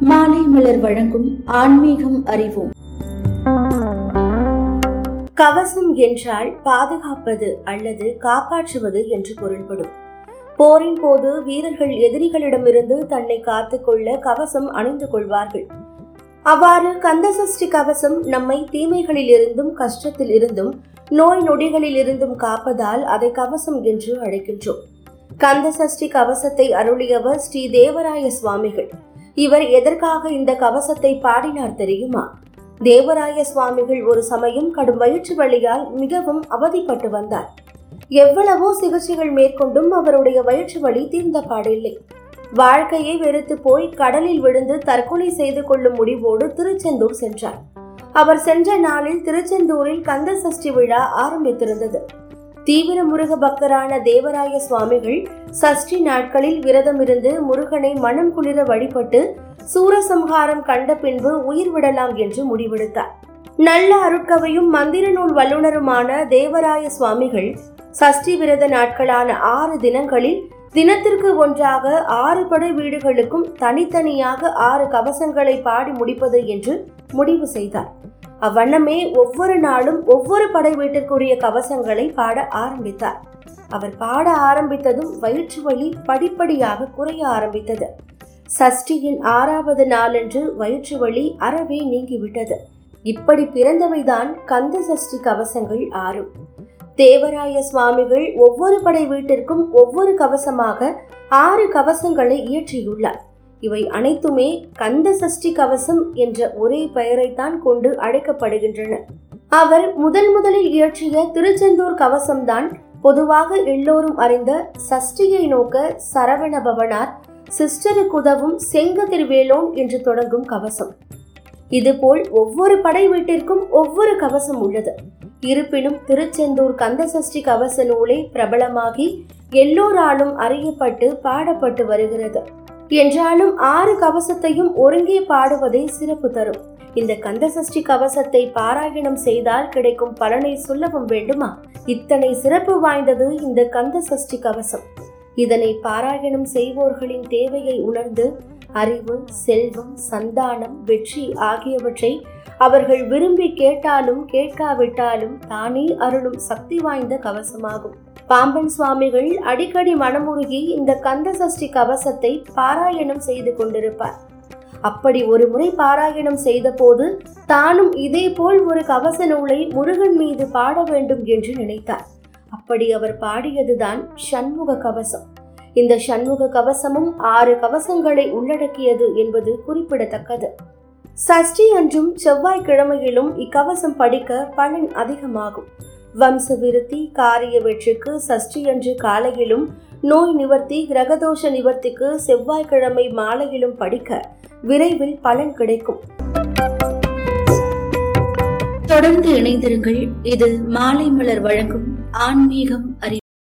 மாலை மலர் வழங்கும் ஆன்மீகம் அறிவோம். கவசம் என்றால் பாதுகாப்பது அல்லது காப்பாற்றுவது என்று பொருள்படும். போரின் போது வீரர்கள் எதிரிகளிடமிருந்து தன்னை காத்துக்கொள்ள கவசம் அணிந்து கொள்வார்கள். அவ்வாறு கந்தசஷ்டி கவசம் நம்மை தீமைகளில் இருந்தும் கஷ்டத்தில் இருந்தும் நோய் நொடிகளில் இருந்தும் காப்பதால் அதை கவசம் என்று அழைக்கின்றோம். கந்தசஷ்டி கவசத்தை அருளியவர் ஸ்ரீ தேவராய சுவாமிகள். இவர் எதற்காக இந்த கவசத்தை பாடினார் தெரியுமா? தேவராய சுவாமிகள் ஒரு சமயம் கடும் வயிற்று வலியால் மிகவும் அவதிப்பட்டு வந்தார். எவ்வளவோ சிகிச்சைகள் மேற்கொண்டும் அவருடைய வயிற்று வலி தீர்ந்த பாடில்லை. வாழ்க்கையை வெறுத்து போய் கடலில் விழுந்து தற்கொலை செய்து கொள்ளும் முடிவோடு திருச்செந்தூர் சென்றார். அவர் சென்ற நாளில் திருச்செந்தூரில் கந்த சஷ்டி விழா ஆரம்பித்திருந்தது. தீவிர முருக பக்தரான தேவராய சுவாமிகள் சஷ்டி நாட்களில் விரதமிருந்து முருகனை மனம் குளிர வழிபட்டு சூரசம்ஹாரம் கண்ட பின்பு உயிர் விடலாம் என்று முடிவெடுத்தார். நல்ல அருட்கவையும் மந்திர நூல் வல்லுநருமான தேவராய சுவாமிகள் சஷ்டி விரத நாட்களான ஆறு தினங்களில் தினத்திற்கு ஒன்றாக ஆறு படை வீடுகளுக்கும் தனித்தனியாக ஆறு கவசங்களை பாடி முடிப்பது என்று முடிவு செய்தார். அவ்வண்ணமே ஒவ்வொரு நாளும் ஒவ்வொரு படை வீட்டிற்குரிய கவசங்களை பாட ஆரம்பித்தார். அவர் பாட ஆரம்பித்ததும் வயிற்று வலி படிப்படியாக குறைய ஆரம்பித்தது. சஷ்டியின் ஆறாவது நாளன்று வயிற்று வலி அறவே நீங்கிவிட்டது. இப்படி பிறந்தவைதான் கந்த சஷ்டி கவசங்கள் ஆறும். தேவராய சுவாமிகள் ஒவ்வொரு படை வீட்டிற்கும் ஒவ்வொரு கவசமாக ஆறு கவசங்களை இயற்றியுள்ளார். இவை அனைத்துமே கந்த சஷ்டி கவசம் என்ற ஒரே பெயரைத்தான் கொண்டு அழைக்கப்படுகின்றன. அவர் முதல் முதலில் இயற்றிய திருச்செந்தூர் கவசம்தான் பொதுவாக எல்லோரும் அறிந்த சஷ்டியை நோக்க சரவண பவனார் சிஸ்டருக்கு உதவும் செங்க திருவேலோன் என்று தொடங்கும் கவசம். இதுபோல் ஒவ்வொரு படை வீட்டிற்கும் ஒவ்வொரு கவசம் உள்ளது. இருப்பினும் திருச்செந்தூர் கந்தசஷ்டி கவச நூலை பிரபலமாகி எல்லோராலும் அறியப்பட்டு பாடப்பட்டு வருகிறது. என்றாலும் ஆறு கவசத்தையும் ஒருங்கே பாடுவதே சிறப்பு தரும். இந்த கந்தசஷ்டி கவசத்தை பாராயணம் செய்தால் கிடைக்கும் பலனை சொல்லவும் வேண்டுமா? இத்தனை சிறப்பு வாய்ந்தது இந்த கந்தசஷ்டி கவசம். இதனை பாராயணம் செய்வோர்களின் தேவையை உணர்ந்து அறிவு செல்வம் சந்தானம் வெற்றி ஆகியவற்றை அவர்கள் விரும்பி கேட்டாலும் கேட்காவிட்டாலும் தானே அருளும் சக்தி வாய்ந்த கவசமாகும். பாம்பன் சுவாமிகள் அடிக்கடி மனமுருகி இந்த கந்த சஷ்டி கவசத்தை பாராயணம் செய்து கொண்டிருப்பார். அப்படி ஒரு முறை பாராயணம் செய்தபோது தானும் இதே போல் ஒரு கவச நூலை முருகன் மீது பாட வேண்டும் என்று நினைத்தார். அப்படி அவர் பாடியதுதான் சண்முக கவசம். இந்த சண்முக கவசமும் ஆறு கவசங்களை உள்ளடக்கியது என்பது குறிப்பிடத்தக்கது. சஷ்டி அன்றும் செவ்வாய்க்கிழமையிலும் இக்கவசம் படிக்க பலன் அதிகமாகும். வம்ச விருத்தி காரிய வெற்றிக்கு சஷ்டி அன்று காலையிலும் நோய் நிவர்த்தி கிரகதோஷ நிவர்த்திக்கு செவ்வாய்க்கிழமை மாலையிலும் படிக்க விரைவில் பலன் கிடைக்கும். தொடர்ந்து இணைந்திருங்கள். இது மாலை மலர் வழங்கும் ஆன்மீகம் அறி